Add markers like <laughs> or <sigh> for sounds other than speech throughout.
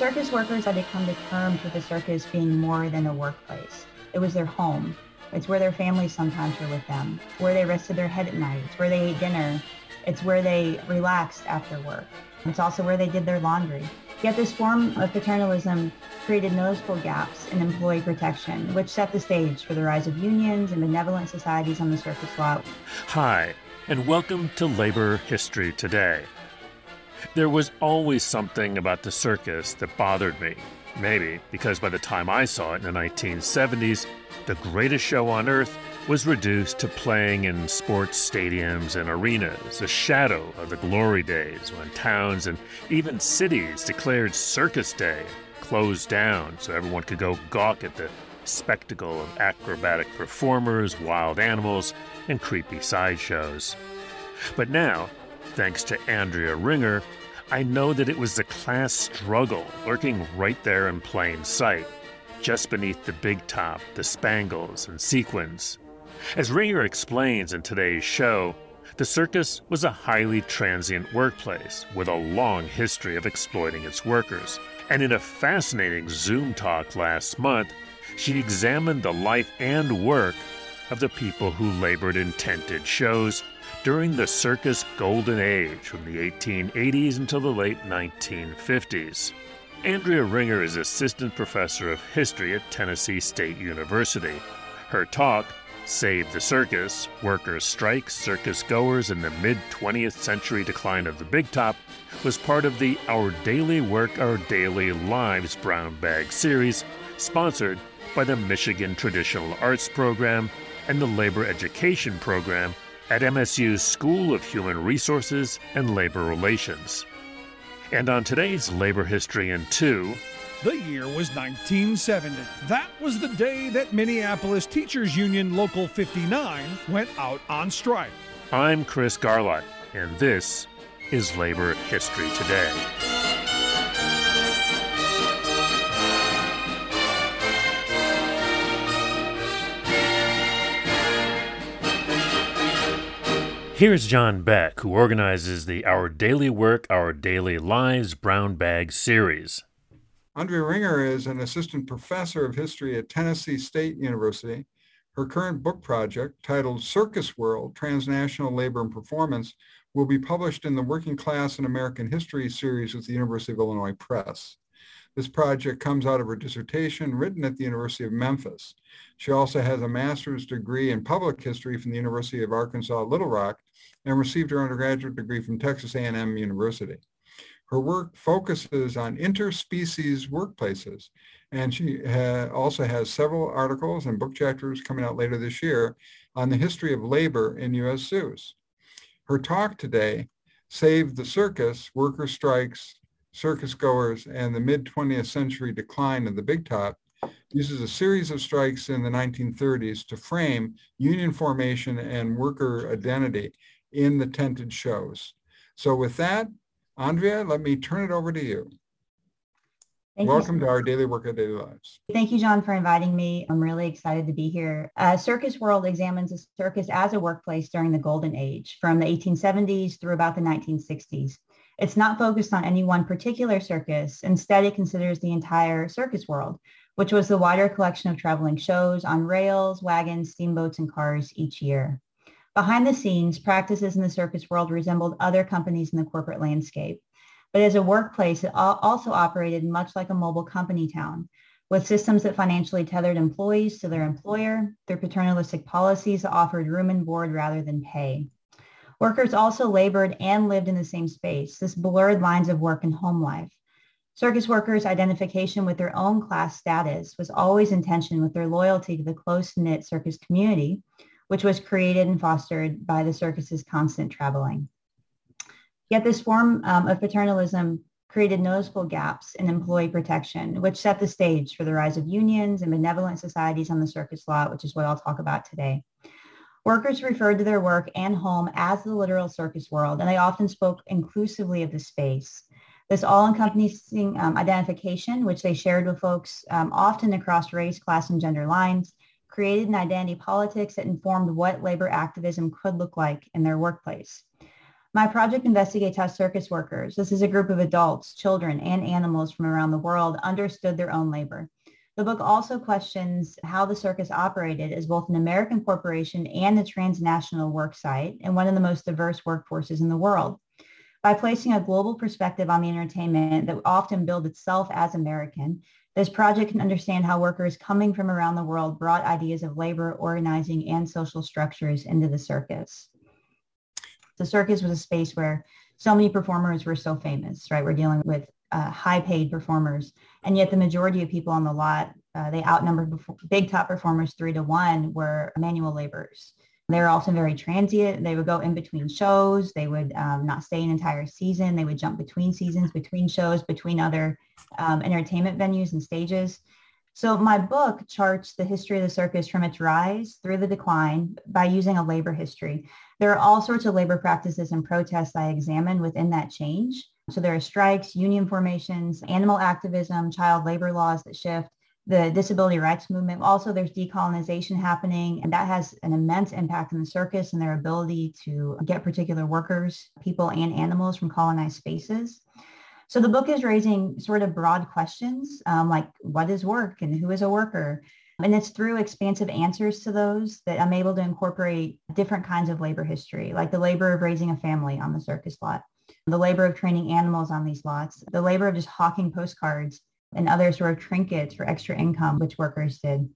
Circus workers had to come to terms with the circus being more than a workplace. It was their home. It's where their families sometimes were with them, where they rested their head at night. It's where they ate dinner. It's where they relaxed after work. It's also where they did their laundry. Yet this form of paternalism created noticeable gaps in employee protection, which set the stage for the rise of unions and benevolent societies on the circus lot. Hi, and welcome to Labor History Today. There was always something about the circus that bothered me. Maybe because by the time I saw it in the 1970s, the greatest show on earth was reduced to playing in sports stadiums and arenas, a shadow of the glory days when towns and even cities declared Circus Day, closed down so everyone could go gawk at the spectacle of acrobatic performers, wild animals, and creepy sideshows. But now, thanks to Andrea Ringer, I know that it was the class struggle lurking right there in plain sight, just beneath the big top, the spangles and sequins. As Ringer explains in today's show, the circus was a highly transient workplace with a long history of exploiting its workers. And in a fascinating Zoom talk last month, she examined the life and work of the people who labored in tented shows during the circus golden age from the 1880s until the late 1950s. Andrea Ringer is assistant professor of history at Tennessee State University. Her talk, Save the Circus Workers' Strikes, Circus Goers, and the Mid 20th Century Decline of the Big Top, was part of the Our Daily Work, Our Daily Lives Brown Bag series, sponsored by the Michigan Traditional Arts Program and the Labor Education Program at MSU's School of Human Resources and Labor Relations. And on today's Labor History in 2, the year was 1970. That was the day that Minneapolis Teachers Union Local 59 went out on strike. I'm Chris Garlock, and this is Labor History Today. Here's John Beck, who organizes the Our Daily Work, Our Daily Lives Brown Bag series. Andrea Ringer is an assistant professor of history at Tennessee State University. Her current book project, titled Circus World, Transnational Labor and Performance, will be published in the Working Class in American History series with the University of Illinois Press. This project comes out of her dissertation written at the University of Memphis. She also has a master's degree in public history from the University of Arkansas Little Rock and received her undergraduate degree from Texas A&M University. Her work focuses on interspecies workplaces, and she ha- also has several articles and book chapters coming out later this year on the history of labor in U.S. zoos. Her talk today, Save the Circus, Worker Strikes, Circus Goers, and the Mid-20th Century Decline of the Big Top, uses a series of strikes in the 1930s to frame union formation and worker identity in the tented shows. So with that, Andrea, let me turn it over to you. Thank Welcome you. to our Daily Work of Daily Lives. Thank you, John, for inviting me. I'm really excited to be here. Uh, circus World examines a circus as a workplace during the Golden Age, from the 1870s through about the 1960s. It's not focused on any one particular circus. Instead, it considers the entire circus world, which was the wider collection of traveling shows on rails, wagons, steamboats, and cars each year. Behind the scenes, practices in the circus world resembled other companies in the corporate landscape. But as a workplace, it also operated much like a mobile company town, with systems that financially tethered employees to their employer through paternalistic policies that offered room and board rather than pay. Workers also labored and lived in the same space. This blurred lines of work and home life. Circus workers' identification with their own class status was always in tension with their loyalty to the close-knit circus community, which was created and fostered by the circus's constant traveling. Yet this form um, of paternalism created noticeable gaps in employee protection, which set the stage for the rise of unions and benevolent societies on the circus lot, which is what I'll talk about today. Workers referred to their work and home as the literal circus world, and they often spoke inclusively of the space. This all-encompassing um, identification, which they shared with folks um, often across race, class, and gender lines, created an identity politics that informed what labor activism could look like in their workplace. My project investigates how circus workers, this is a group of adults, children, and animals from around the world, understood their own labor. The book also questions how the circus operated as both an American corporation and a transnational work site and one of the most diverse workforces in the world. By placing a global perspective on the entertainment that often billed itself as American, this project can understand how workers coming from around the world brought ideas of labor, organizing, and social structures into the circus. The circus was a space where so many performers were so famous, right? We're dealing with uh, high paid performers. And yet the majority of people on the lot, uh, they outnumbered big top performers three to one were manual laborers. They were often very transient. They would go in between shows. They would um, not stay an entire season. They would jump between seasons, between shows, between other um, entertainment venues and stages. So my book charts the history of the circus from its rise through the decline by using a labor history. There are all sorts of labor practices and protests I examine within that change. So there are strikes, union formations, animal activism, child labor laws that shift, the disability rights movement. Also, there's decolonization happening, and that has an immense impact on the circus and their ability to get particular workers, people, and animals from colonized spaces. So the book is raising sort of broad questions um, like what is work and who is a worker? And it's through expansive answers to those that I'm able to incorporate different kinds of labor history, like the labor of raising a family on the circus lot, the labor of training animals on these lots, the labor of just hawking postcards and other sort of trinkets for extra income, which workers did.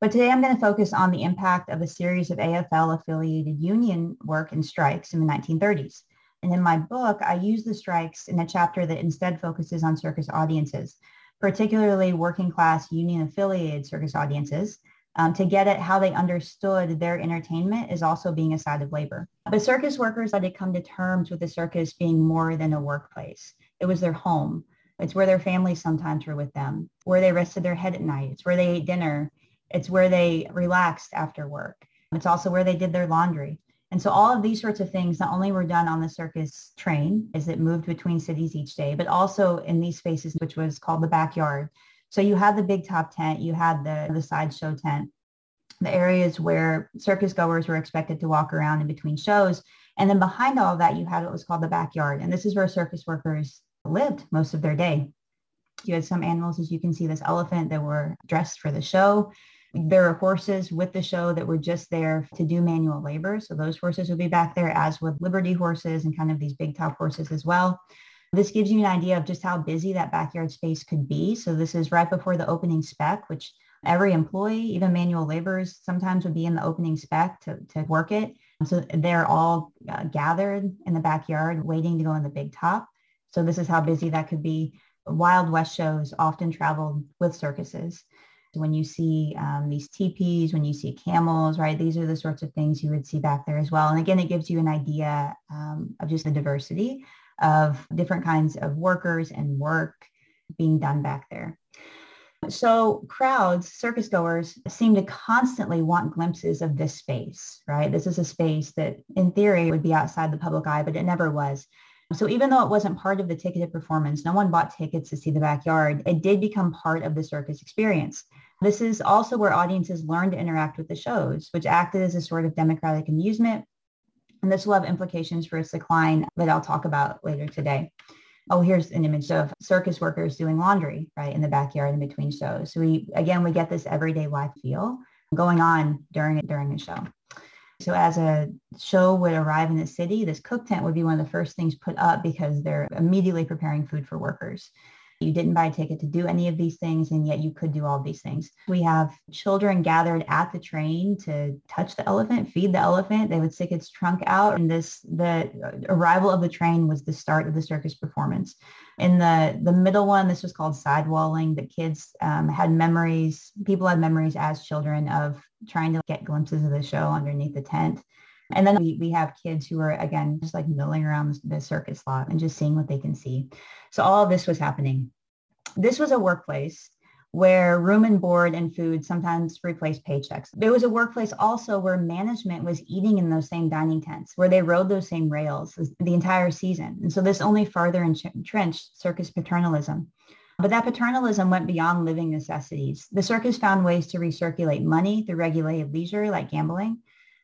But today I'm going to focus on the impact of a series of AFL affiliated union work and strikes in the 1930s. And in my book, I use the strikes in a chapter that instead focuses on circus audiences, particularly working class union affiliated circus audiences, um, to get at how they understood their entertainment as also being a side of labor. But circus workers had to come to terms with the circus being more than a workplace. It was their home. It's where their families sometimes were with them, where they rested their head at night. It's where they ate dinner. It's where they relaxed after work. It's also where they did their laundry. And so all of these sorts of things not only were done on the circus train as it moved between cities each day, but also in these spaces, which was called the backyard. So you had the big top tent, you had the, the sideshow tent, the areas where circus goers were expected to walk around in between shows. And then behind all of that, you had what was called the backyard. And this is where circus workers lived most of their day. You had some animals, as you can see, this elephant that were dressed for the show. There are horses with the show that were just there to do manual labor. So those horses would be back there, as with Liberty horses and kind of these big top horses as well. This gives you an idea of just how busy that backyard space could be. So this is right before the opening spec, which every employee, even manual laborers, sometimes would be in the opening spec to, to work it. So they're all uh, gathered in the backyard waiting to go in the big top. So this is how busy that could be. Wild West shows often traveled with circuses. When you see um, these teepees, when you see camels, right, these are the sorts of things you would see back there as well. And again, it gives you an idea um, of just the diversity of different kinds of workers and work being done back there. So crowds, circus goers seem to constantly want glimpses of this space, right? This is a space that in theory would be outside the public eye, but it never was. So even though it wasn't part of the ticketed performance, no one bought tickets to see the backyard, it did become part of the circus experience. This is also where audiences learned to interact with the shows, which acted as a sort of democratic amusement. And this will have implications for its decline that I'll talk about later today. Oh, here's an image of circus workers doing laundry, right, in the backyard in between shows. So we, again, we get this everyday life feel going on during, during a show. So as a show would arrive in the city, this cook tent would be one of the first things put up because they're immediately preparing food for workers. You didn't buy a ticket to do any of these things, and yet you could do all these things. We have children gathered at the train to touch the elephant, feed the elephant. They would stick its trunk out, and this the arrival of the train was the start of the circus performance. In the the middle one, this was called sidewalling. The kids um, had memories. People had memories as children of trying to get glimpses of the show underneath the tent. And then we, we have kids who are, again, just like milling around the circus lot and just seeing what they can see. So all of this was happening. This was a workplace where room and board and food sometimes replaced paychecks. There was a workplace also where management was eating in those same dining tents, where they rode those same rails the entire season. And so this only further entrenched circus paternalism. But that paternalism went beyond living necessities. The circus found ways to recirculate money through regulated leisure like gambling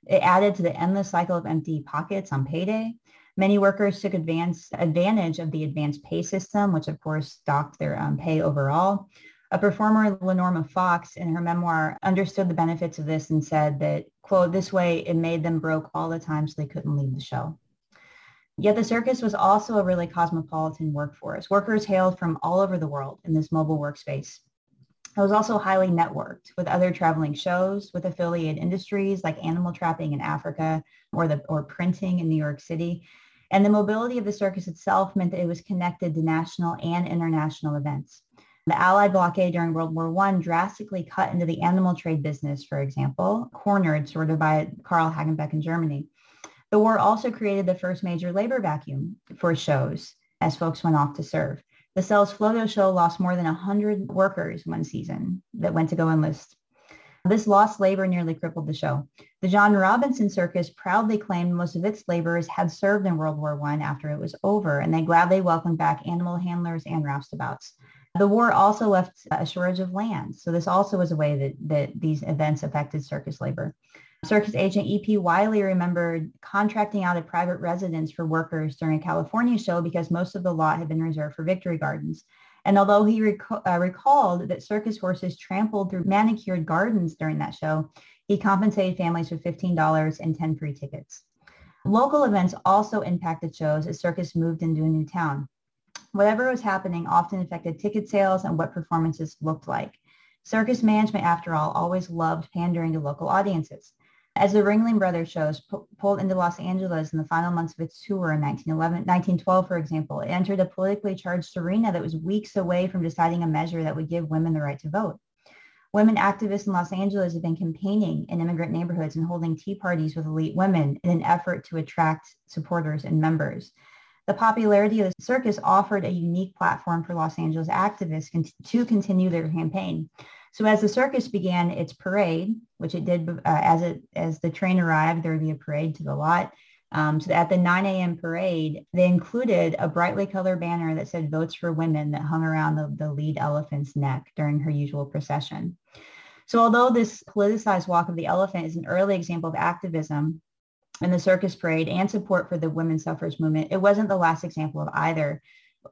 It added to the endless cycle of empty pockets on payday. Many workers took advance, advantage of the advanced pay system, which of course docked their um, pay overall. A performer, Lenorma Fox, in her memoir, understood the benefits of this and said that, quote, this way it made them broke all the time so they couldn't leave the show. Yet the circus was also a really cosmopolitan workforce. Workers hailed from all over the world in this mobile workspace. It was also highly networked with other traveling shows, with affiliated industries like animal trapping in Africa or, the, or printing in New York City. And the mobility of the circus itself meant that it was connected to national and international events. The Allied blockade during World War I drastically cut into the animal trade business, for example, cornered sort of by Karl Hagenbeck in Germany. The war also created the first major labor vacuum for shows as folks went off to serve. The Sells Floto show lost more than 100 workers one season that went to go enlist. This lost labor nearly crippled the show. The John Robinson Circus proudly claimed most of its laborers had served in World War I after it was over, and they gladly welcomed back animal handlers and roustabouts. The war also left a shortage of land. So this also was a way that, that these events affected circus labor. Circus agent E.P. Wiley remembered contracting out a private residence for workers during a California show because most of the lot had been reserved for victory gardens. And although he rec- uh, recalled that circus horses trampled through manicured gardens during that show, he compensated families with $15 and 10 free tickets. Local events also impacted shows as circus moved into a new town. Whatever was happening often affected ticket sales and what performances looked like. Circus management, after all, always loved pandering to local audiences. As the Ringling Brothers shows pulled into Los Angeles in the final months of its tour in 1911, 1912, for example, it entered a politically charged arena that was weeks away from deciding a measure that would give women the right to vote. Women activists in Los Angeles have been campaigning in immigrant neighborhoods and holding tea parties with elite women in an effort to attract supporters and members. The popularity of the circus offered a unique platform for Los Angeles activists to continue their campaign. So as the circus began its parade, which it did uh, as it as the train arrived, there would be a parade to the lot. Um, so at the 9 a.m. parade, they included a brightly colored banner that said votes for women that hung around the, the lead elephant's neck during her usual procession. So although this politicized walk of the elephant is an early example of activism, in the circus parade and support for the women's suffrage movement, it wasn't the last example of either.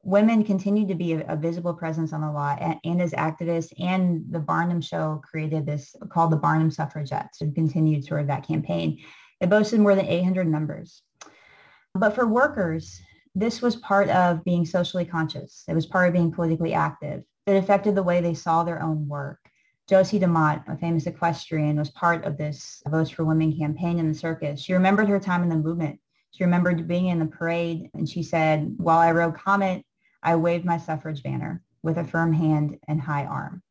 Women continued to be a, a visible presence on the lot and, and, as activists and the Barnum show created this called the Barnum Suffragettes and continued sort of that campaign. It boasted more than 800 members. But for workers, this was part of being socially conscious. It was part of being politically active. It affected the way they saw their own work. Josie DeMott, a famous equestrian, was part of this Votes for Women campaign in the circus. She remembered her time in the movement. She remembered being in the parade and she said, while I rode Comet, I waved my suffrage banner with a firm hand and high arm.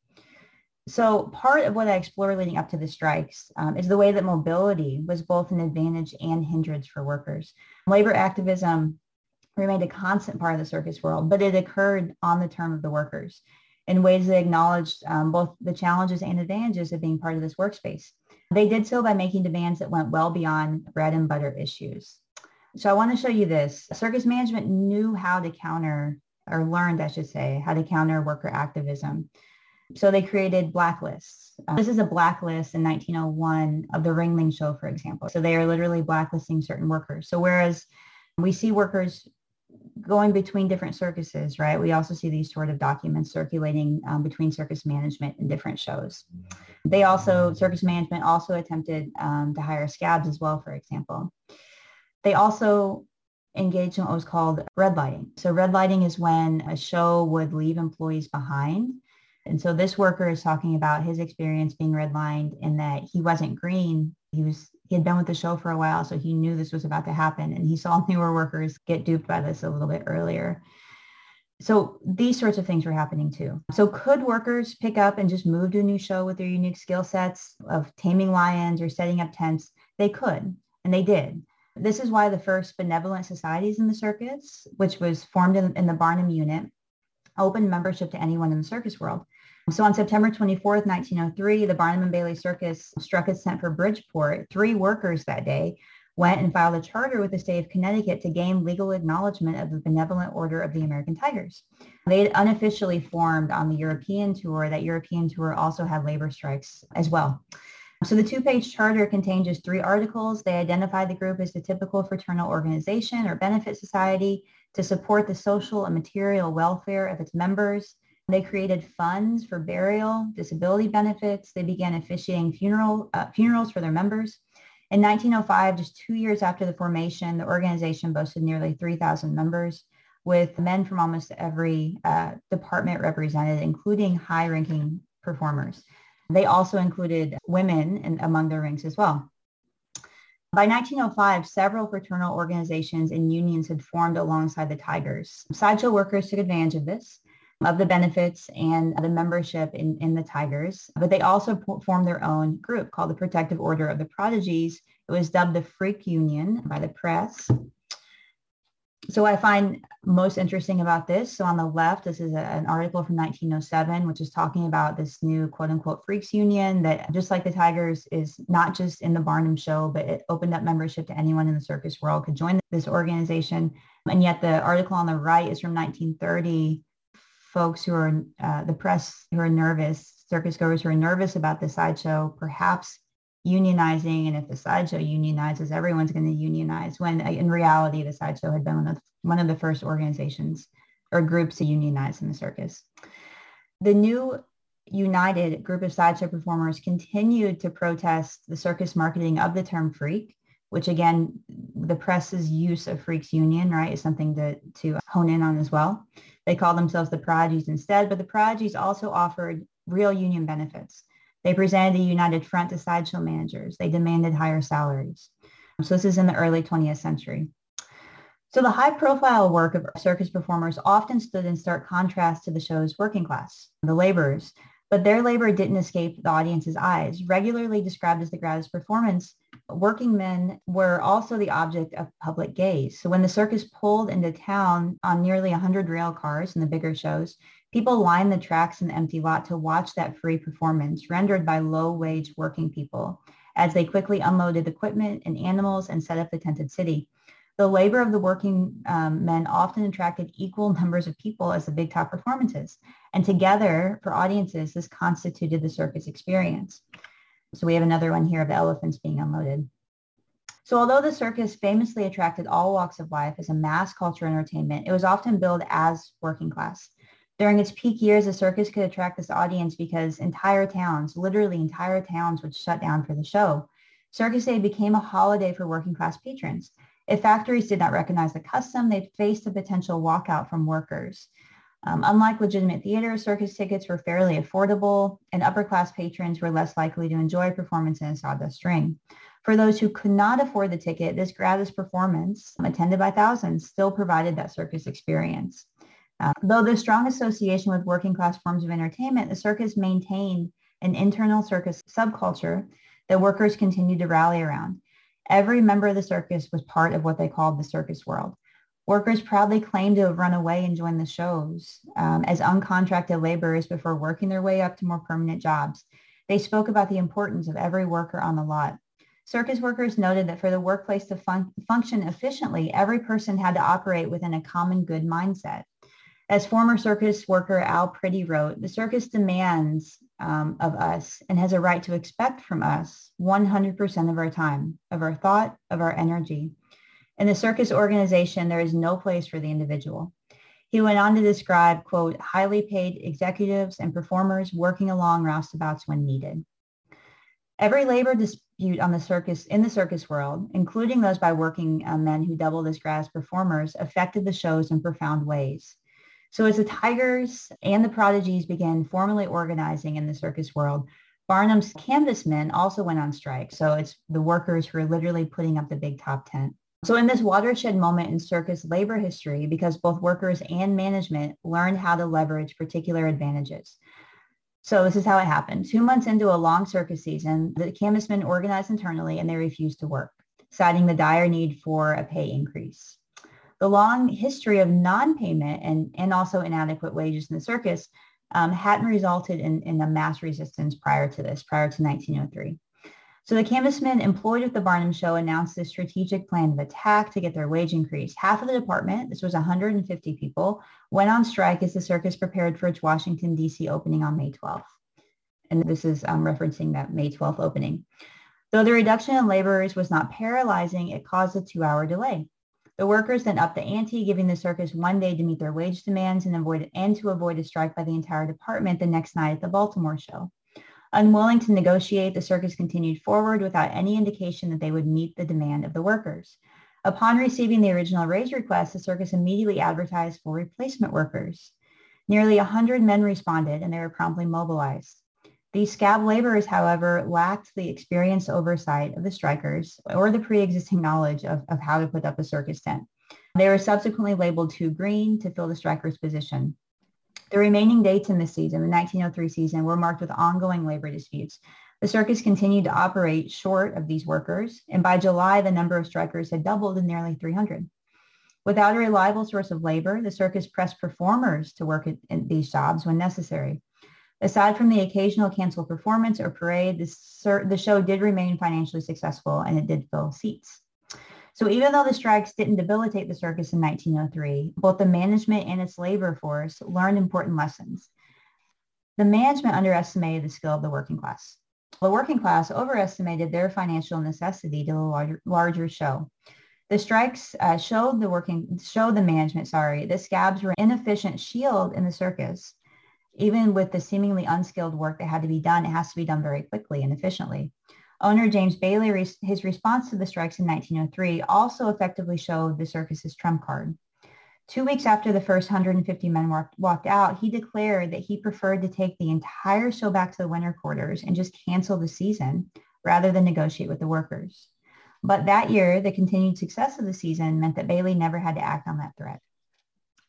So part of what I explored leading up to the strikes um, is the way that mobility was both an advantage and hindrance for workers. Labor activism remained a constant part of the circus world, but it occurred on the term of the workers in ways that acknowledged um, both the challenges and advantages of being part of this workspace. They did so by making demands that went well beyond bread and butter issues. So I want to show you this. Circus management knew how to counter, or learned, I should say, how to counter worker activism. So they created blacklists. Uh, this is a blacklist in 1901 of the Ringling Show, for example. So they are literally blacklisting certain workers. So whereas we see workers going between different circuses, right? We also see these sort of documents circulating um, between circus management and different shows. They also, circus management also attempted um, to hire scabs as well, for example. They also engaged in what was called redlighting. So redlighting is when a show would leave employees behind. And so this worker is talking about his experience being redlined and that he wasn't green. He was he had been with the show for a while, so he knew this was about to happen. And he saw <laughs> newer workers get duped by this a little bit earlier. So these sorts of things were happening too. So could workers pick up and just move to a new show with their unique skill sets of taming lions or setting up tents? They could, and they did. This is why the first benevolent societies in the circus, which was formed in, in the Barnum unit, opened membership to anyone in the circus world. So on September 24th, 1903, the Barnum and Bailey Circus struck its tent for Bridgeport. Three workers that day went and filed a charter with the state of Connecticut to gain legal acknowledgement of the Benevolent Order of the American Tigers. They had unofficially formed on the European tour. That European tour also had labor strikes as well. So the two-page charter contains just three articles. They identify the group as the typical fraternal organization or benefit society to support the social and material welfare of its members. They created funds for burial, disability benefits. They began officiating funeral, uh, funerals for their members. In 1905, just two years after the formation, the organization boasted nearly 3,000 members with men from almost every uh, department represented, including high-ranking performers. They also included women in, among their ranks as well. By 1905, several fraternal organizations and unions had formed alongside the Tigers. Sideshow workers took advantage of this, of the benefits and the membership in, in the Tigers, but they also formed their own group called the Protective Order of the Prodigies. It was dubbed the Freak Union by the press so I find most interesting about this. So on the left, this is a, an article from 1907, which is talking about this new quote unquote freaks union that just like the Tigers is not just in the Barnum show, but it opened up membership to anyone in the circus world could join this organization. And yet the article on the right is from 1930. Folks who are uh, the press who are nervous, circus goers who are nervous about the sideshow, perhaps unionizing and if the sideshow unionizes everyone's going to unionize when uh, in reality the sideshow had been one of, one of the first organizations or groups to unionize in the circus. The new united group of sideshow performers continued to protest the circus marketing of the term freak which again the press's use of freaks union right is something to, to hone in on as well. They call themselves the prodigies instead but the prodigies also offered real union benefits they presented a united front to sideshow managers. They demanded higher salaries. So this is in the early 20th century. So the high profile work of circus performers often stood in stark contrast to the show's working class, the laborers, but their labor didn't escape the audience's eyes. Regularly described as the gratis performance, working men were also the object of public gaze. So when the circus pulled into town on nearly 100 rail cars in the bigger shows, People lined the tracks the empty lot to watch that free performance rendered by low-wage working people as they quickly unloaded equipment and animals and set up the tented city. The labor of the working um, men often attracted equal <laughs> numbers of people as the big top performances. And together, for audiences, this constituted the circus experience. So we have another one here of elephants being unloaded. So although the circus famously attracted all walks of life as a mass culture entertainment, it was often billed as working class. During its peak years, the circus could attract this audience because entire towns, literally entire towns, would shut down for the show. Circus Day became a holiday for working class patrons. If factories did not recognize the custom, they faced a potential walkout from workers. Um, unlike legitimate theater, circus tickets were fairly affordable, and upper class patrons were less likely to enjoy a performance in a sawdust ring. For those who could not afford the ticket, this gratis performance, attended by thousands, still provided that circus experience. Uh, though the strong association with working class forms of entertainment, the circus maintained an internal circus subculture that workers continued to rally around. Every member of the circus was part of what they called the circus world. Workers proudly claimed to have run away and joined the shows um, as uncontracted laborers before working their way up to more permanent jobs. They spoke about the importance of every worker on the lot. Circus workers noted that for the workplace to fun- function efficiently, every person had to operate within a common good mindset. As former circus worker Al Pretty wrote, the circus demands um, of us and has a right to expect from us 100% of our time, of our thought, of our energy. In the circus organization, there is no place for the individual. He went on to describe, quote, highly paid executives and performers working along roustabouts when needed. Every labor dispute on the circus in the circus world, including those by working uh, men who doubled as grass performers, affected the shows in profound ways. So as the Tigers and the Prodigies began formally organizing in the circus world, Barnum's canvas men also went on strike. So it's the workers who are literally putting up the big top tent. So in this watershed moment in circus labor history, because both workers and management learned how to leverage particular advantages. So this is how it happened. Two months into a long circus season, the canvasmen organized internally and they refused to work, citing the dire need for a pay increase the long history of non-payment and, and also inadequate wages in the circus um, hadn't resulted in, in a mass resistance prior to this, prior to 1903. So the canvasmen employed with the Barnum Show announced this strategic plan of attack to get their wage increase. Half of the department, this was 150 people, went on strike as the circus prepared for its Washington, D.C. opening on May 12th. And this is um, referencing that May 12th opening. Though the reduction in laborers was not paralyzing, it caused a two-hour delay. The workers then upped the ante, giving the circus one day to meet their wage demands and, avoid, and to avoid a strike by the entire department the next night at the Baltimore show. Unwilling to negotiate, the circus continued forward without any indication that they would meet the demand of the workers. Upon receiving the original raise request, the circus immediately advertised for replacement workers. Nearly 100 men responded and they were promptly mobilized. These scab laborers, however, lacked the experienced oversight of the strikers or the pre-existing knowledge of, of how to put up a circus tent. They were subsequently labeled too green to fill the strikers' position. The remaining dates in the season, the 1903 season, were marked with ongoing labor disputes. The circus continued to operate short of these workers, and by July, the number of strikers had doubled to nearly 300. Without a reliable source of labor, the circus pressed performers to work at, at these jobs when necessary. Aside from the occasional canceled performance or parade, the, the show did remain financially successful and it did fill seats. So even though the strikes didn't debilitate the circus in 1903, both the management and its labor force learned important lessons. The management underestimated the skill of the working class. The working class overestimated their financial necessity to the larger, larger show. The strikes uh, showed the working showed the management, sorry, that scabs were an inefficient shield in the circus. Even with the seemingly unskilled work that had to be done, it has to be done very quickly and efficiently. Owner James Bailey, his response to the strikes in 1903 also effectively showed the circus's trump card. Two weeks after the first 150 men walked, walked out, he declared that he preferred to take the entire show back to the winter quarters and just cancel the season rather than negotiate with the workers. But that year, the continued success of the season meant that Bailey never had to act on that threat.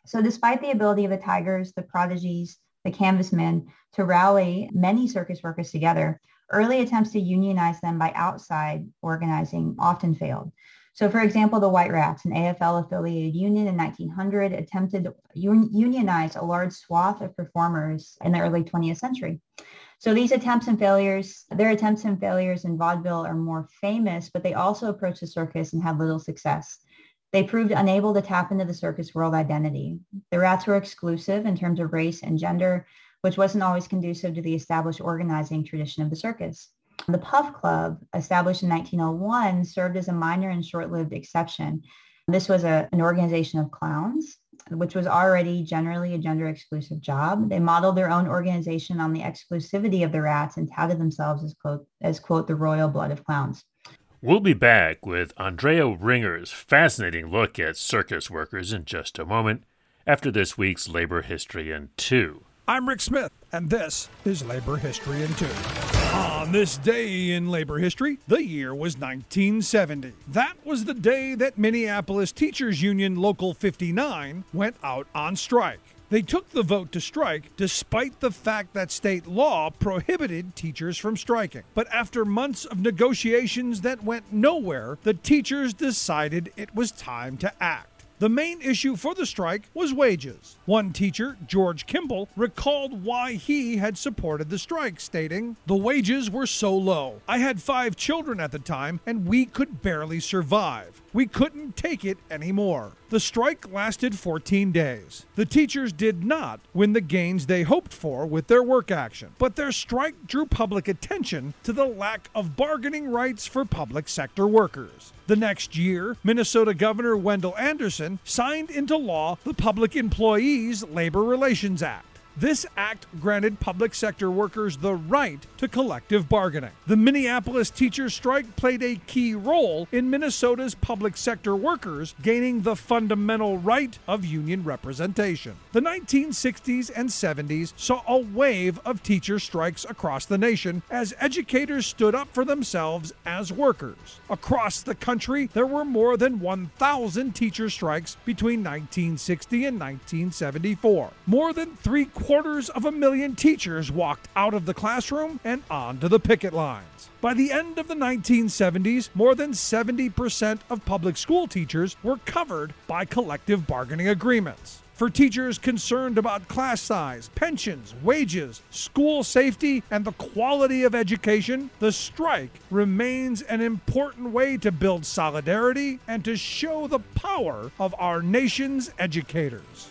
So despite the ability of the Tigers, the Prodigies, the Canvas Men to rally many circus workers together, early attempts to unionize them by outside organizing often failed. So for example, the White Rats, an AFL-affiliated union in 1900, attempted to un- unionize a large swath of performers in the early 20th century. So these attempts and failures, their attempts and failures in vaudeville are more famous, but they also approached the circus and had little success. They proved unable to tap into the circus world identity. The rats were exclusive in terms of race and gender, which wasn't always conducive to the established organizing tradition of the circus. The Puff Club, established in 1901, served as a minor and short-lived exception. This was a, an organization of clowns, which was already generally a gender exclusive job. They modeled their own organization on the exclusivity of the rats and touted themselves as quote, as quote, the royal blood of clowns. We'll be back with Andrea Ringer's fascinating look at circus workers in just a moment after this week's Labor History in Two. I'm Rick Smith, and this is Labor History in Two. On this day in labor history, the year was 1970. That was the day that Minneapolis Teachers Union Local 59 went out on strike. They took the vote to strike despite the fact that state law prohibited teachers from striking. But after months of negotiations that went nowhere, the teachers decided it was time to act. The main issue for the strike was wages. One teacher, George Kimball, recalled why he had supported the strike, stating, The wages were so low. I had five children at the time, and we could barely survive. We couldn't take it anymore. The strike lasted 14 days. The teachers did not win the gains they hoped for with their work action, but their strike drew public attention to the lack of bargaining rights for public sector workers. The next year, Minnesota Governor Wendell Anderson signed into law the Public Employees Labor Relations Act. This act granted public sector workers the right to collective bargaining. The Minneapolis teachers' strike played a key role in Minnesota's public sector workers gaining the fundamental right of union representation. The 1960s and 70s saw a wave of teacher strikes across the nation as educators stood up for themselves as workers. Across the country, there were more than 1,000 teacher strikes between 1960 and 1974. More than three quarters of a million teachers walked out of the classroom and onto the picket lines. By the end of the 1970s, more than 70% of public school teachers were covered by collective bargaining agreements. For teachers concerned about class size, pensions, wages, school safety, and the quality of education, the strike remains an important way to build solidarity and to show the power of our nation's educators.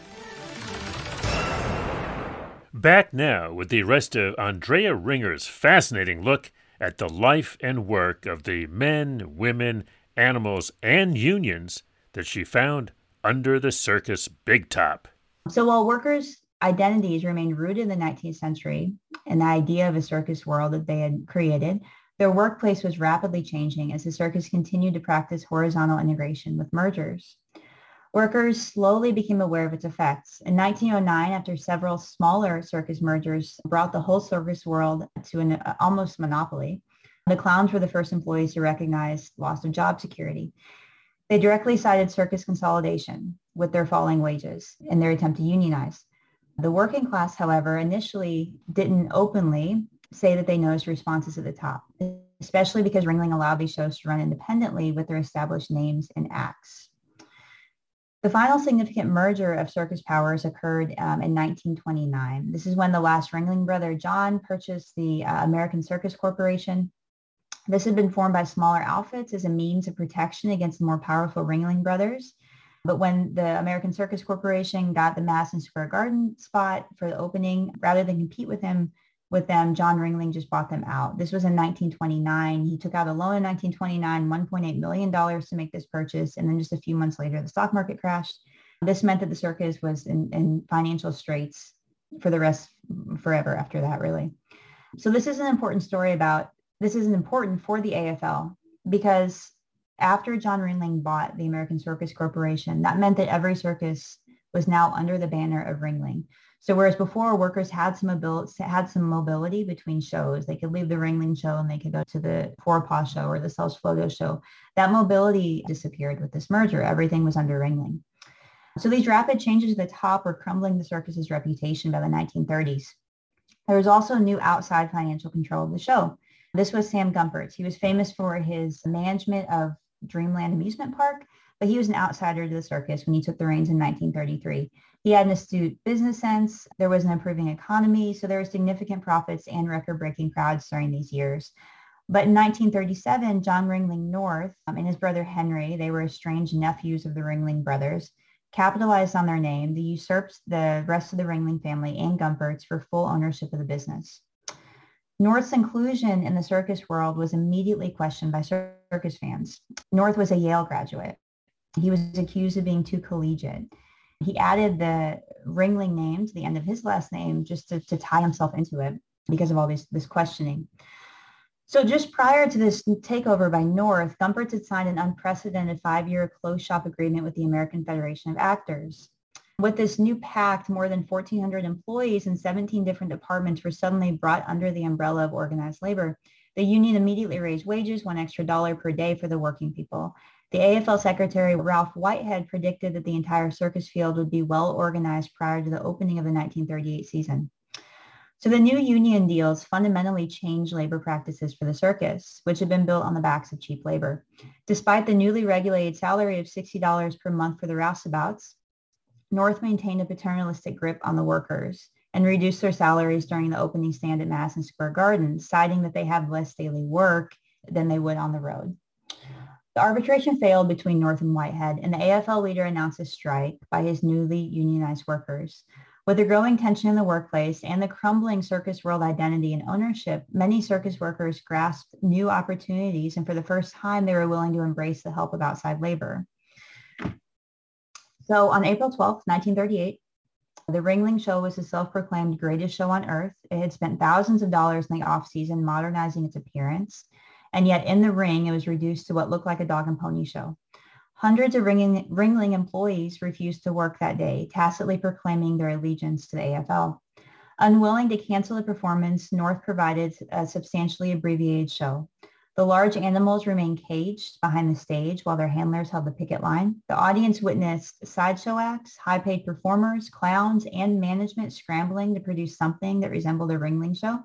Back now with the rest of Andrea Ringer's fascinating look at the life and work of the men, women, animals, and unions that she found under the circus big top. So while workers' identities remained rooted in the 19th century and the idea of a circus world that they had created, their workplace was rapidly changing as the circus continued to practice horizontal integration with mergers. Workers slowly became aware of its effects. In 1909, after several smaller circus mergers brought the whole circus world to an uh, almost monopoly, the clowns were the first employees to recognize loss of job security. They directly cited circus consolidation with their falling wages in their attempt to unionize. The working class, however, initially didn't openly say that they noticed responses at the top, especially because Ringling allowed these shows to run independently with their established names and acts. The final significant merger of circus powers occurred um, in 1929. This is when the last Ringling brother, John, purchased the uh, American Circus Corporation. This had been formed by smaller outfits as a means of protection against the more powerful Ringling brothers. But when the American Circus Corporation got the Madison Square Garden spot for the opening, rather than compete with him, with them, John Ringling just bought them out. This was in 1929. He took out a loan in 1929, $1.8 million to make this purchase. And then just a few months later, the stock market crashed. This meant that the circus was in, in financial straits for the rest forever after that, really. So this is an important story about, this is important for the AFL because after John Ringling bought the American Circus Corporation, that meant that every circus was now under the banner of Ringling. So whereas before workers had some mobility, had some mobility between shows, they could leave the Ringling show and they could go to the Forepaugh show or the Sells Floto show. That mobility disappeared with this merger. Everything was under Ringling. So these rapid changes at the top were crumbling the circus's reputation by the 1930s. There was also new outside financial control of the show. This was Sam Gumpertz. He was famous for his management of Dreamland Amusement Park, but he was an outsider to the circus when he took the reins in 1933. He had an astute business sense. There was an improving economy, so there were significant profits and record-breaking crowds during these years. But in 1937, John Ringling North um, and his brother Henry, they were estranged nephews of the Ringling brothers, capitalized on their name. They usurped the rest of the Ringling family and Gumpertz for full ownership of the business. North's inclusion in the circus world was immediately questioned by circus fans. North was a Yale graduate. He was accused of being too collegiate he added the Ringling name to the end of his last name just to, to tie himself into it because of all this, this questioning. So just prior to this takeover by North, Gumpertz had signed an unprecedented five-year closed shop agreement with the American Federation of Actors. With this new pact, more than 1,400 employees in 17 different departments were suddenly brought under the umbrella of organized labor. The union immediately raised wages, one extra dollar per day for the working people. The AFL secretary, Ralph Whitehead, predicted that the entire circus field would be well organized prior to the opening of the 1938 season. So the new union deals fundamentally changed labor practices for the circus, which had been built on the backs of cheap labor. Despite the newly regulated salary of $60 per month for the roustabouts, North maintained a paternalistic grip on the workers and reduced their salaries during the opening stand at Madison Square Garden, citing that they have less daily work than they would on the road. The arbitration failed between North and Whitehead, and the AFL leader announced a strike by his newly unionized workers. With the growing tension in the workplace and the crumbling circus world identity and ownership, many circus workers grasped new opportunities, and for the first time, they were willing to embrace the help of outside labor. So on April 12, 1938, the Ringling Show was the self-proclaimed greatest show on earth. It had spent thousands of dollars in the off-season modernizing its appearance. And yet in the ring, it was reduced to what looked like a dog and pony show. Hundreds of Ringling, Ringling employees refused to work that day, tacitly proclaiming their allegiance to the AFL. Unwilling to cancel the performance, North provided a substantially abbreviated show. The large animals remained caged behind the stage while their handlers held the picket line. The audience witnessed sideshow acts, high-paid performers, clowns, and management scrambling to produce something that resembled a Ringling show.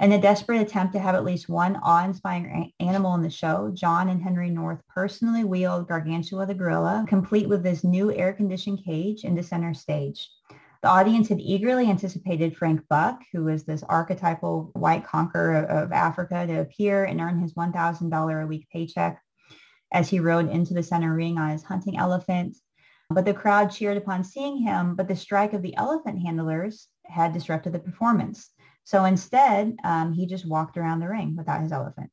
In a desperate attempt to have at least one awe-inspiring animal in the show, John and Henry North personally wheeled Gargantua the gorilla, complete with his new air-conditioned cage, into center stage. The audience had eagerly anticipated Frank Buck, who was this archetypal white conqueror of Africa, to appear and earn his $1,000 a week paycheck as he rode into the center ring on his hunting elephant. But the crowd cheered upon seeing him, but the strike of the elephant handlers had disrupted the performance. So instead, um, he just walked around the ring without his elephant.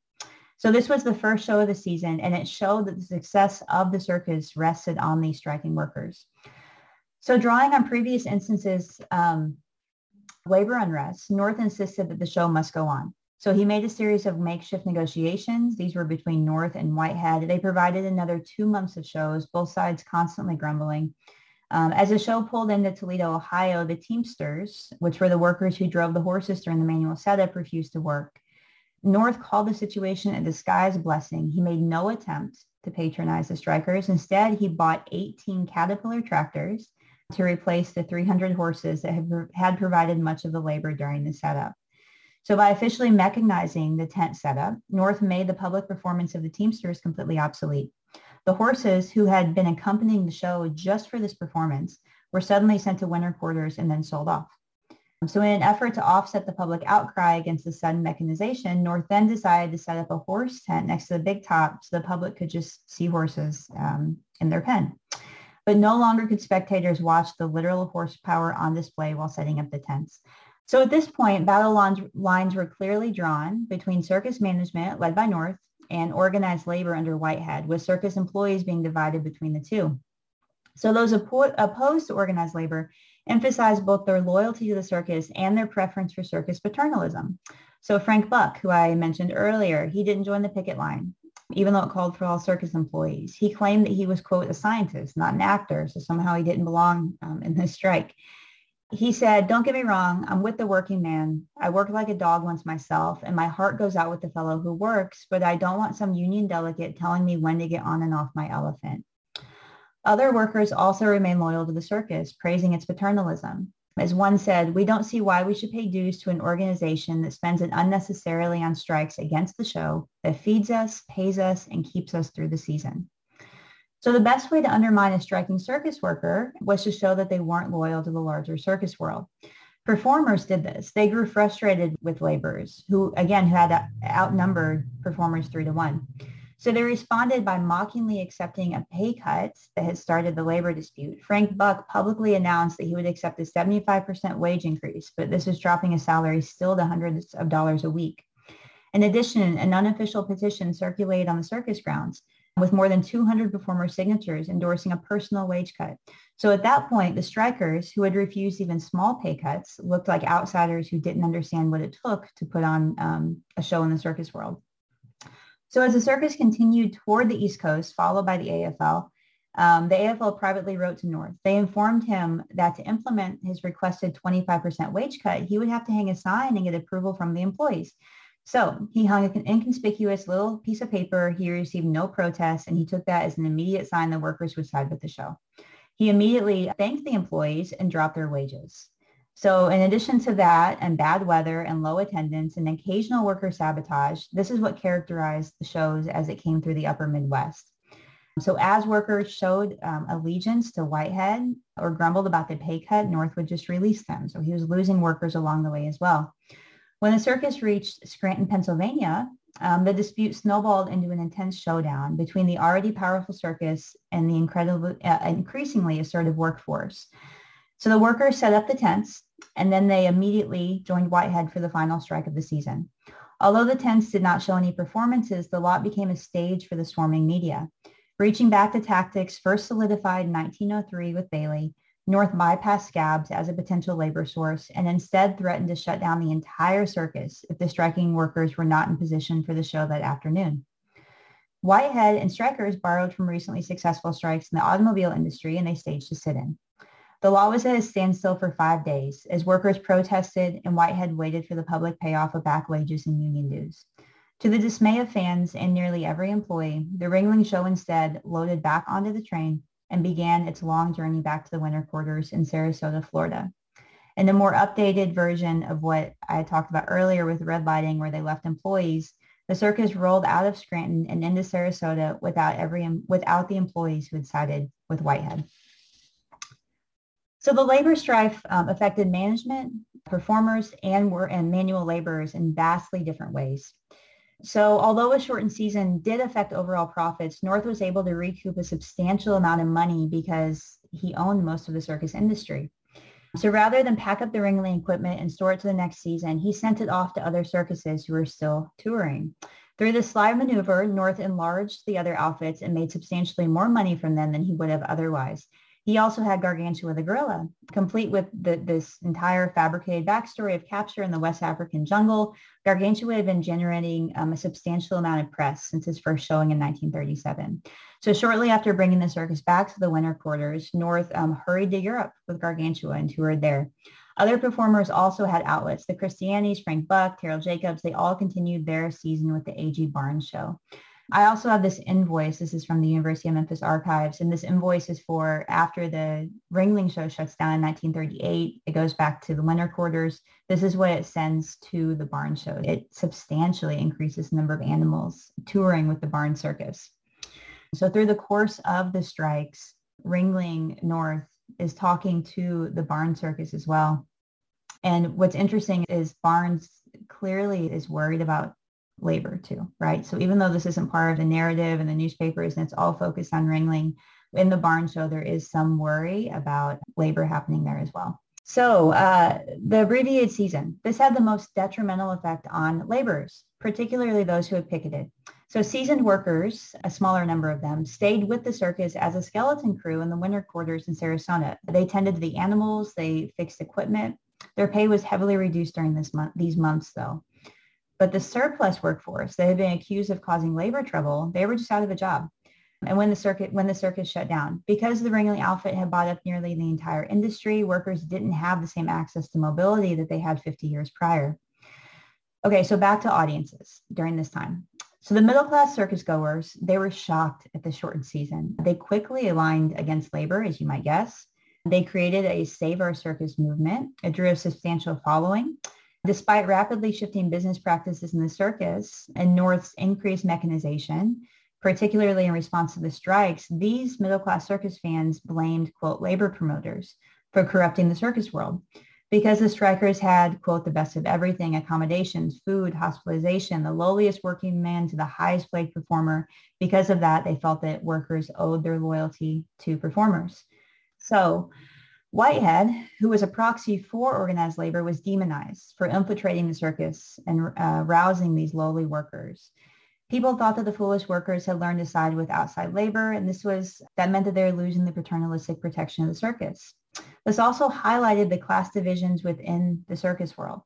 So this was the first show of the season, and it showed that the success of the circus rested on these striking workers. So drawing on previous instances, um, labor unrest, North insisted that the show must go on. So he made a series of makeshift negotiations. These were between North and Whitehead. They provided another two months of shows, both sides constantly grumbling. Um, as the show pulled into Toledo, Ohio, the Teamsters, which were the workers who drove the horses during the manual setup, refused to work. North called the situation a disguised blessing. He made no attempt to patronize the strikers. Instead, he bought 18 Caterpillar tractors to replace the 300 horses that had, had provided much of the labor during the setup. So by officially mechanizing the tent setup, North made the public performance of the Teamsters completely obsolete. The horses who had been accompanying the show just for this performance were suddenly sent to winter quarters and then sold off. So in an effort to offset the public outcry against the sudden mechanization, North then decided to set up a horse tent next to the big top so the public could just see horses um, in their pen. But no longer could spectators watch the literal horsepower on display while setting up the tents. So at this point, battle lines were clearly drawn between circus management, led by North, and organized labor under Whitehead, with circus employees being divided between the two. So those opposed to organized labor emphasized both their loyalty to the circus and their preference for circus paternalism. So Frank Buck, who I mentioned earlier, he didn't join the picket line, even though it called for all circus employees. He claimed that he was, quote, a scientist, not an actor, so somehow he didn't belong um, in this strike he said, don't get me wrong, I'm with the working man. I work like a dog once myself, and my heart goes out with the fellow who works, but I don't want some union delegate telling me when to get on and off my elephant. Other workers also remain loyal to the circus, praising its paternalism. As one said, we don't see why we should pay dues to an organization that spends it unnecessarily on strikes against the show, that feeds us, pays us, and keeps us through the season. So the best way to undermine a striking circus worker was to show that they weren't loyal to the larger circus world. Performers did this. They grew frustrated with laborers who, again, had outnumbered performers three to one. So they responded by mockingly accepting a pay cut that had started the labor dispute. Frank Buck publicly announced that he would accept a 75% wage increase, but this was dropping his salary still to hundreds of dollars a week. In addition, an unofficial petition circulated on the circus grounds with more than 200 performer signatures endorsing a personal wage cut. So at that point, the strikers who had refused even small pay cuts looked like outsiders who didn't understand what it took to put on um, a show in the circus world. So as the circus continued toward the East Coast, followed by the AFL, um, the AFL privately wrote to North. They informed him that to implement his requested 25% wage cut, he would have to hang a sign and get approval from the employees. So he hung an inconspicuous little piece of paper. He received no protest, and he took that as an immediate sign the workers would side with the show. He immediately thanked the employees and dropped their wages. So in addition to that and bad weather and low attendance and occasional worker sabotage, this is what characterized the shows as it came through the upper Midwest. So as workers showed um, allegiance to Whitehead or grumbled about the pay cut, North would just release them. So he was losing workers along the way as well. When the circus reached Scranton, Pennsylvania, um, the dispute snowballed into an intense showdown between the already powerful circus and the incredibly, uh, increasingly assertive workforce. So the workers set up the tents, and then they immediately joined Whitehead for the final strike of the season. Although the tents did not show any performances, the lot became a stage for the swarming media. Reaching back to tactics first solidified in 1903 with Bailey, North bypassed Scabs as a potential labor source and instead threatened to shut down the entire circus if the striking workers were not in position for the show that afternoon. Whitehead and strikers borrowed from recently successful strikes in the automobile industry and they staged a sit-in. The law was at a standstill for five days as workers protested and Whitehead waited for the public payoff of back wages and union dues. To the dismay of fans and nearly every employee, the Ringling Show instead loaded back onto the train and began its long journey back to the winter quarters in Sarasota, Florida. In a more updated version of what I talked about earlier with red lighting where they left employees, the circus rolled out of Scranton and into Sarasota without, every, without the employees who had sided with Whitehead. So the labor strife um, affected management, performers, and, were, and manual laborers in vastly different ways. So although a shortened season did affect overall profits, North was able to recoup a substantial amount of money because he owned most of the circus industry. So rather than pack up the Ringling equipment and store it to the next season, he sent it off to other circuses who were still touring. Through this sly maneuver, North enlarged the other outfits and made substantially more money from them than he would have otherwise. He also had Gargantua the gorilla, complete with the, this entire fabricated backstory of capture in the West African jungle. Gargantua had been generating um, a substantial amount of press since his first showing in 1937. So shortly after bringing the circus back to the winter quarters, North um, hurried to Europe with Gargantua and toured there. Other performers also had outlets. The Christianis, Frank Buck, Terrell Jacobs, they all continued their season with the A.G. Barnes show. I also have this invoice. This is from the University of Memphis archives. And this invoice is for after the Ringling show shuts down in 1938. It goes back to the winter quarters. This is what it sends to the Barnes show. It substantially increases the number of animals touring with the Barnes Circus. So through the course of the strikes, Ringling North is talking to the Barnes Circus as well. And what's interesting is Barnes clearly is worried about labor too, right? So even though this isn't part of the narrative and the newspapers and it's all focused on Ringling, in the Barnes show, there is some worry about labor happening there as well. So uh, the abbreviated season, this had the most detrimental effect on laborers, particularly those who had picketed. So seasoned workers, a smaller number of them, stayed with the circus as a skeleton crew in the winter quarters in Sarasota. They tended to the animals, they fixed equipment, their pay was heavily reduced during this month, these months, though. But the surplus workforce that had been accused of causing labor trouble, they were just out of a job. And when the circuit when the circus shut down, because the Ringling outfit had bought up nearly the entire industry, workers didn't have the same access to mobility that they had 50 years prior. Okay, so back to audiences during this time. So the middle class circus goers, they were shocked at the shortened season. They quickly aligned against labor, as you might guess. They created a Save Our Circus movement. It drew a substantial following. Despite rapidly shifting business practices in the circus and North's increased mechanization, particularly in response to the strikes, these middle-class circus fans blamed, quote, labor promoters for corrupting the circus world because the strikers had, quote, the best of everything, accommodations, food, hospitalization, the lowliest working man to the highest paid performer. Because of that, they felt that workers owed their loyalty to performers. So Whitehead, who was a proxy for organized labor, was demonized for infiltrating the circus and uh, rousing these lowly workers. People thought that the foolish workers had learned to side with outside labor, and this was that meant that they were losing the paternalistic protection of the circus. This also highlighted the class divisions within the circus world.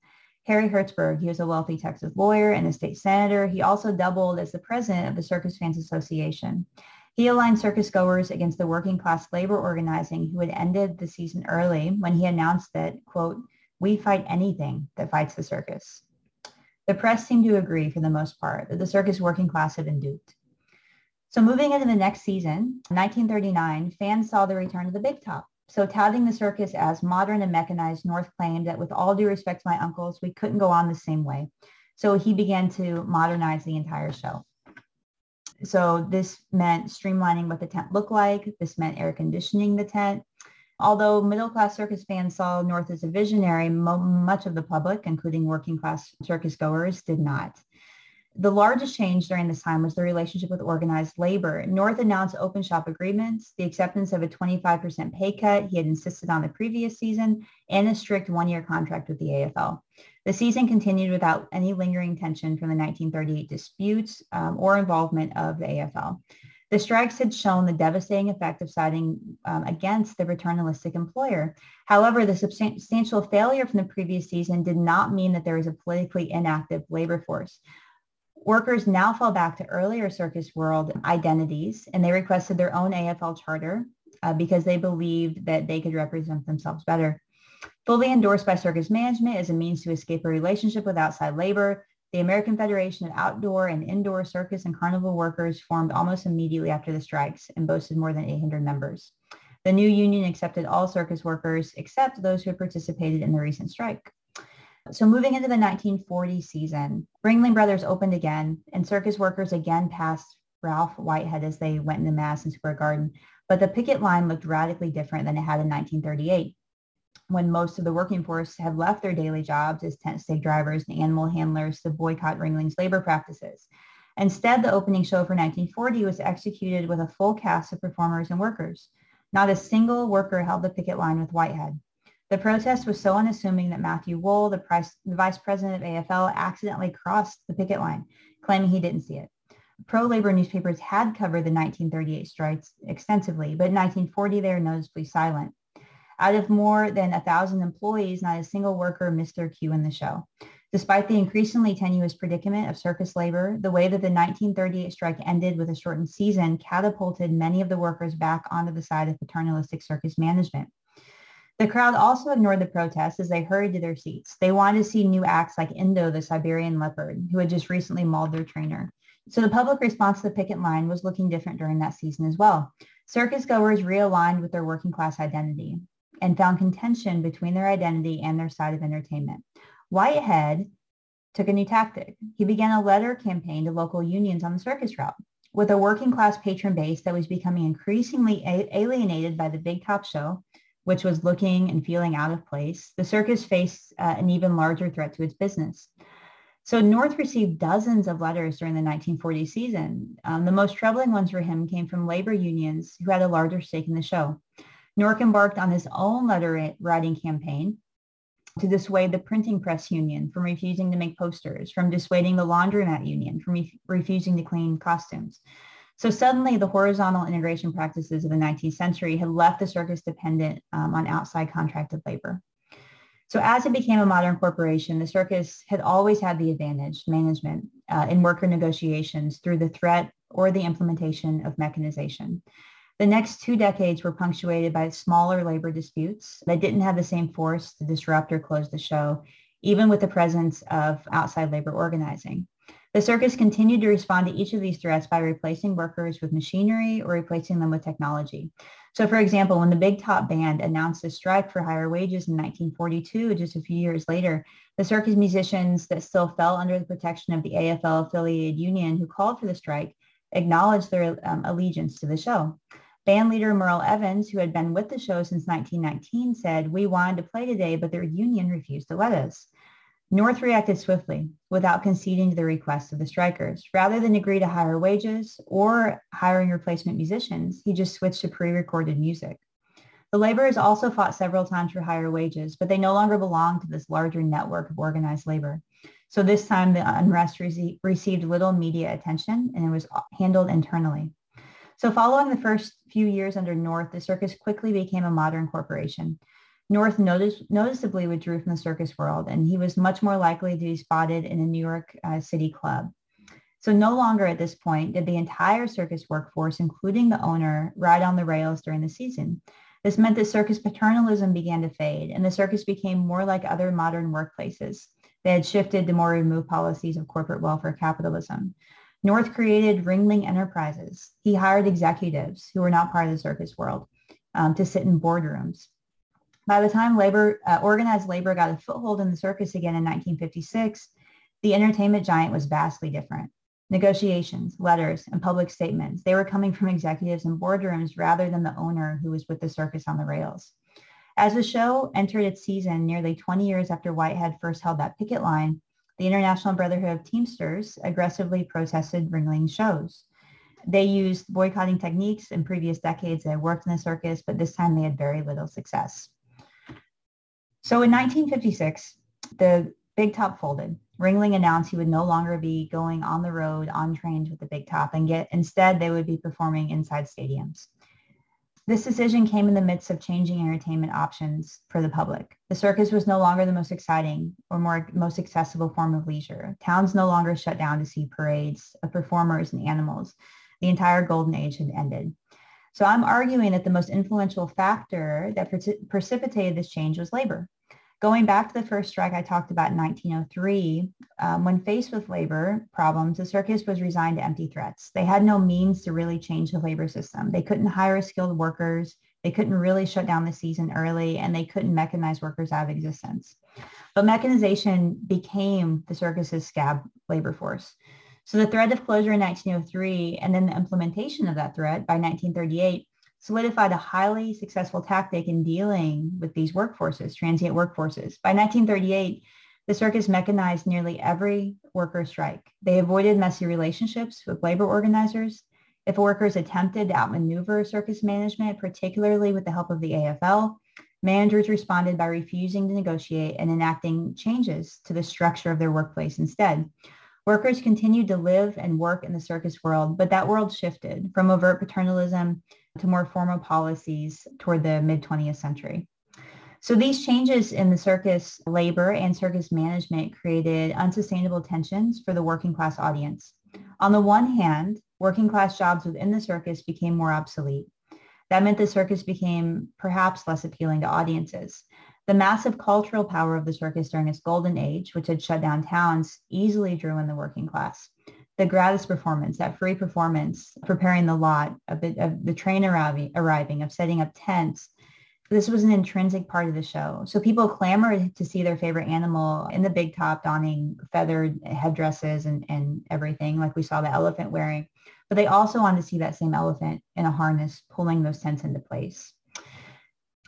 Harry Hertzberg, he was a wealthy Texas lawyer and a state senator. He also doubled as the president of the Circus Fans Association. He aligned circus goers against the working class labor organizing who had ended the season early when he announced that, quote, we fight anything that fights the circus. The press seemed to agree for the most part that the circus working class had been duped. So moving into the next season, 1939, fans saw the return of the big top. So touting the circus as modern and mechanized, North claimed that with all due respect to my uncles, we couldn't go on the same way. So he began to modernize the entire show. So this meant streamlining what the tent looked like. This meant air conditioning the tent. Although middle-class circus fans saw North as a visionary, mo- much of the public, including working-class circus goers, did not. The largest change during this time was the relationship with organized labor. North announced open shop agreements, the acceptance of a 25% pay cut he had insisted on the previous season, and a strict one-year contract with the AFL. The season continued without any lingering tension from the 1938 disputes um, or involvement of the AFL. The strikes had shown the devastating effect of siding um, against the paternalistic employer. However, the substantial failure from the previous season did not mean that there was a politically inactive labor force. Workers now fall back to earlier circus world identities and they requested their own AFL charter uh, because they believed that they could represent themselves better. Fully endorsed by circus management as a means to escape a relationship with outside labor, the American Federation of Outdoor and Indoor Circus and Carnival Workers formed almost immediately after the strikes and boasted more than 800 members. The new union accepted all circus workers except those who had participated in the recent strike. So moving into the 1940 season, Ringling Brothers opened again and circus workers again passed Ralph Whitehead as they went into Madison Square Garden. But the picket line looked radically different than it had in 1938 when most of the working force had left their daily jobs as tent stake drivers and animal handlers to boycott Ringling's labor practices. Instead, the opening show for 1940 was executed with a full cast of performers and workers. Not a single worker held the picket line with Whitehead. The protest was so unassuming that Matthew Woll, the, price, the vice president of AFL, accidentally crossed the picket line, claiming he didn't see it. Pro-labor newspapers had covered the 1938 strikes extensively, but in 1940 they were noticeably silent. Out of more than a 1,000 employees, not a single worker missed their cue in the show. Despite the increasingly tenuous predicament of circus labor, the way that the 1938 strike ended with a shortened season catapulted many of the workers back onto the side of paternalistic circus management. The crowd also ignored the protests as they hurried to their seats. They wanted to see new acts like Indo, the Siberian leopard, who had just recently mauled their trainer. So the public response to the picket line was looking different during that season as well. Circus goers realigned with their working class identity and found contention between their identity and their side of entertainment. Whitehead took a new tactic. He began a letter campaign to local unions on the circus route. With a working class patron base that was becoming increasingly alienated by the big top show, which was looking and feeling out of place, the circus faced uh, an even larger threat to its business. So North received dozens of letters during the 1940 season. Um, the most troubling ones for him came from labor unions who had a larger stake in the show. North embarked on his own letter writing campaign to dissuade the printing press union from refusing to make posters, from dissuading the laundromat union from re- refusing to clean costumes. So suddenly the horizontal integration practices of the 19th century had left the circus dependent um, on outside contracted labor. So as it became a modern corporation, the circus had always had the advantage, management, uh, in worker negotiations through the threat or the implementation of mechanization. The next two decades were punctuated by smaller labor disputes that didn't have the same force to disrupt or close the show, even with the presence of outside labor organizing. The circus continued to respond to each of these threats by replacing workers with machinery or replacing them with technology. So for example, when the Big Top Band announced a strike for higher wages in 1942, just a few years later, the circus musicians that still fell under the protection of the AFL affiliated union who called for the strike acknowledged their um, allegiance to the show. Band leader Merle Evans, who had been with the show since 1919, said, we wanted to play today, but their union refused to let us. North reacted swiftly without conceding to the requests of the strikers. Rather than agree to higher wages or hiring replacement musicians, he just switched to pre-recorded music. The laborers also fought several times for higher wages, but they no longer belonged to this larger network of organized labor. So this time the unrest re- received little media attention and it was handled internally. So following the first few years under North, the circus quickly became a modern corporation. North notice, noticeably withdrew from the circus world, and he was much more likely to be spotted in a New York uh, City club. So no longer at this point did the entire circus workforce, including the owner, ride on the rails during the season. This meant that circus paternalism began to fade, and the circus became more like other modern workplaces. They had shifted to more removed policies of corporate welfare capitalism. North created Ringling Enterprises. He hired executives who were not part of the circus world um, to sit in boardrooms. By the time labor, uh, organized labor got a foothold in the circus again in 1956, the entertainment giant was vastly different. Negotiations, letters, and public statements, they were coming from executives in boardrooms rather than the owner who was with the circus on the rails. As the show entered its season nearly 20 years after Whitehead first held that picket line, the International Brotherhood of Teamsters aggressively protested Ringling shows. They used boycotting techniques in previous decades that worked in the circus, but this time they had very little success. So in 1956, the Big Top folded. Ringling announced he would no longer be going on the road on trains with the Big Top and get instead they would be performing inside stadiums. This decision came in the midst of changing entertainment options for the public. The circus was no longer the most exciting or more most accessible form of leisure. Towns no longer shut down to see parades of performers and animals. The entire golden age had ended. So I'm arguing that the most influential factor that precipitated this change was labor. Going back to the first strike I talked about in 1903, um, when faced with labor problems, the circus was resigned to empty threats. They had no means to really change the labor system. They couldn't hire skilled workers. They couldn't really shut down the season early, and they couldn't mechanize workers out of existence. But mechanization became the circus's scab labor force. So the threat of closure in 1903 and then the implementation of that threat by 1938 solidified a highly successful tactic in dealing with these workforces, transient workforces. By 1938, the circus mechanized nearly every worker strike. They avoided messy relationships with labor organizers. If workers attempted to outmaneuver circus management, particularly with the help of the AFL, Managers responded by refusing to negotiate and enacting changes to the structure of their workplace instead. Workers continued to live and work in the circus world, but that world shifted from overt paternalism to more formal policies toward the mid 20th century. So these changes in the circus labor and circus management created unsustainable tensions for the working class audience. On the one hand, working class jobs within the circus became more obsolete. That meant the circus became perhaps less appealing to audiences. The massive cultural power of the circus during its golden age, which had shut down towns, easily drew in the working class. The gratis performance, that free performance, preparing the lot, of the, of the train arriving, arriving, of setting up tents, this was an intrinsic part of the show. So people clamored to see their favorite animal in the big top donning feathered headdresses and, and everything like we saw the elephant wearing. But they also wanted to see that same elephant in a harness pulling those tents into place.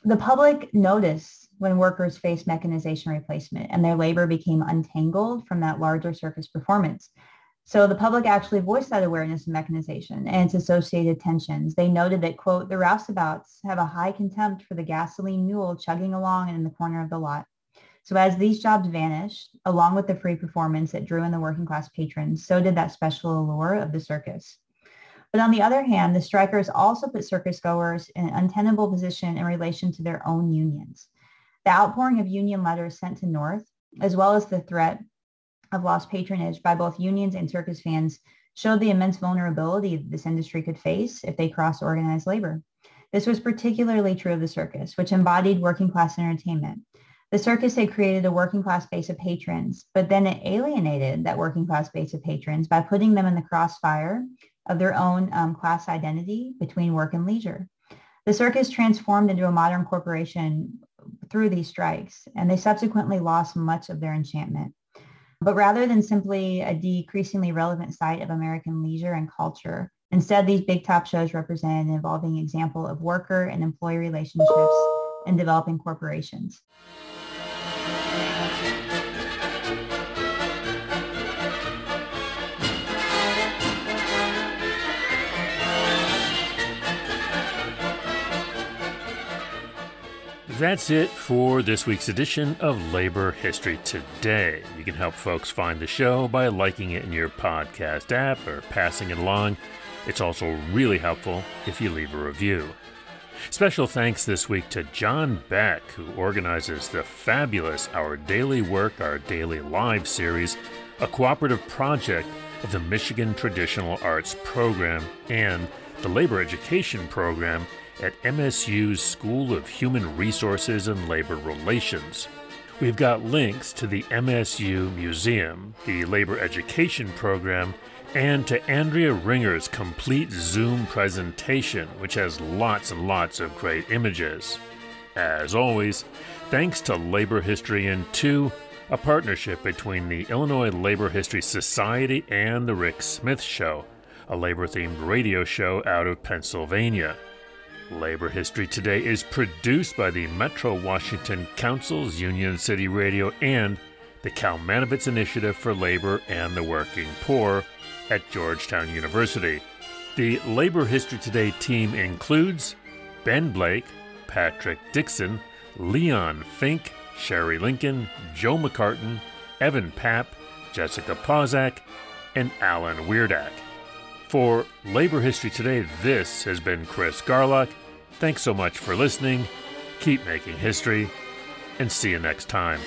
The public noticed when workers faced mechanization replacement and their labor became untangled from that larger circus performance. So the public actually voiced that awareness of mechanization and its associated tensions. They noted that, quote, the roustabouts have a high contempt for the gasoline mule chugging along in the corner of the lot. So as these jobs vanished, along with the free performance that drew in the working class patrons, so did that special allure of the circus. But on the other hand, the strikers also put circus goers in an untenable position in relation to their own unions. The outpouring of union letters sent to North, as well as the threat of lost patronage by both unions and circus fans showed the immense vulnerability this industry could face if they crossed organized labor. This was particularly true of the circus, which embodied working class entertainment. The circus had created a working class base of patrons, but then it alienated that working class base of patrons by putting them in the crossfire of their own um, class identity between work and leisure. The circus transformed into a modern corporation through these strikes, and they subsequently lost much of their enchantment. But rather than simply a decreasingly relevant site of American leisure and culture, instead these big top shows represent an evolving example of worker and employee relationships in developing corporations. That's it for this week's edition of Labor History Today. You can help folks find the show by liking it in your podcast app or passing it along. It's also really helpful if you leave a review. Special thanks this week to John Beck, who organizes the fabulous Our Daily Work, Our Daily Live series, a cooperative project of the Michigan Traditional Arts Program and the Labor Education Program at MSU's School of Human Resources and Labor Relations. We've got links to the MSU Museum, the Labor Education Program, and to Andrea Ringer's complete Zoom presentation, which has lots and lots of great images. As always, thanks to Labor History in 2, a partnership between the Illinois Labor History Society and The Rick Smith Show, a labor themed radio show out of Pennsylvania. Labor History Today is produced by the Metro Washington Council's Union City Radio and the Kalmanovitz Initiative for Labor and the Working Poor at Georgetown University. The Labor History Today team includes Ben Blake, Patrick Dixon, Leon Fink, Sherry Linkon, Joe McCartin, Evan Papp, Jessica Pozak, and Alan Weirdak. For Labor History Today, this has been Chris Garlock. Thanks so much for listening. Keep making history, and see you next time.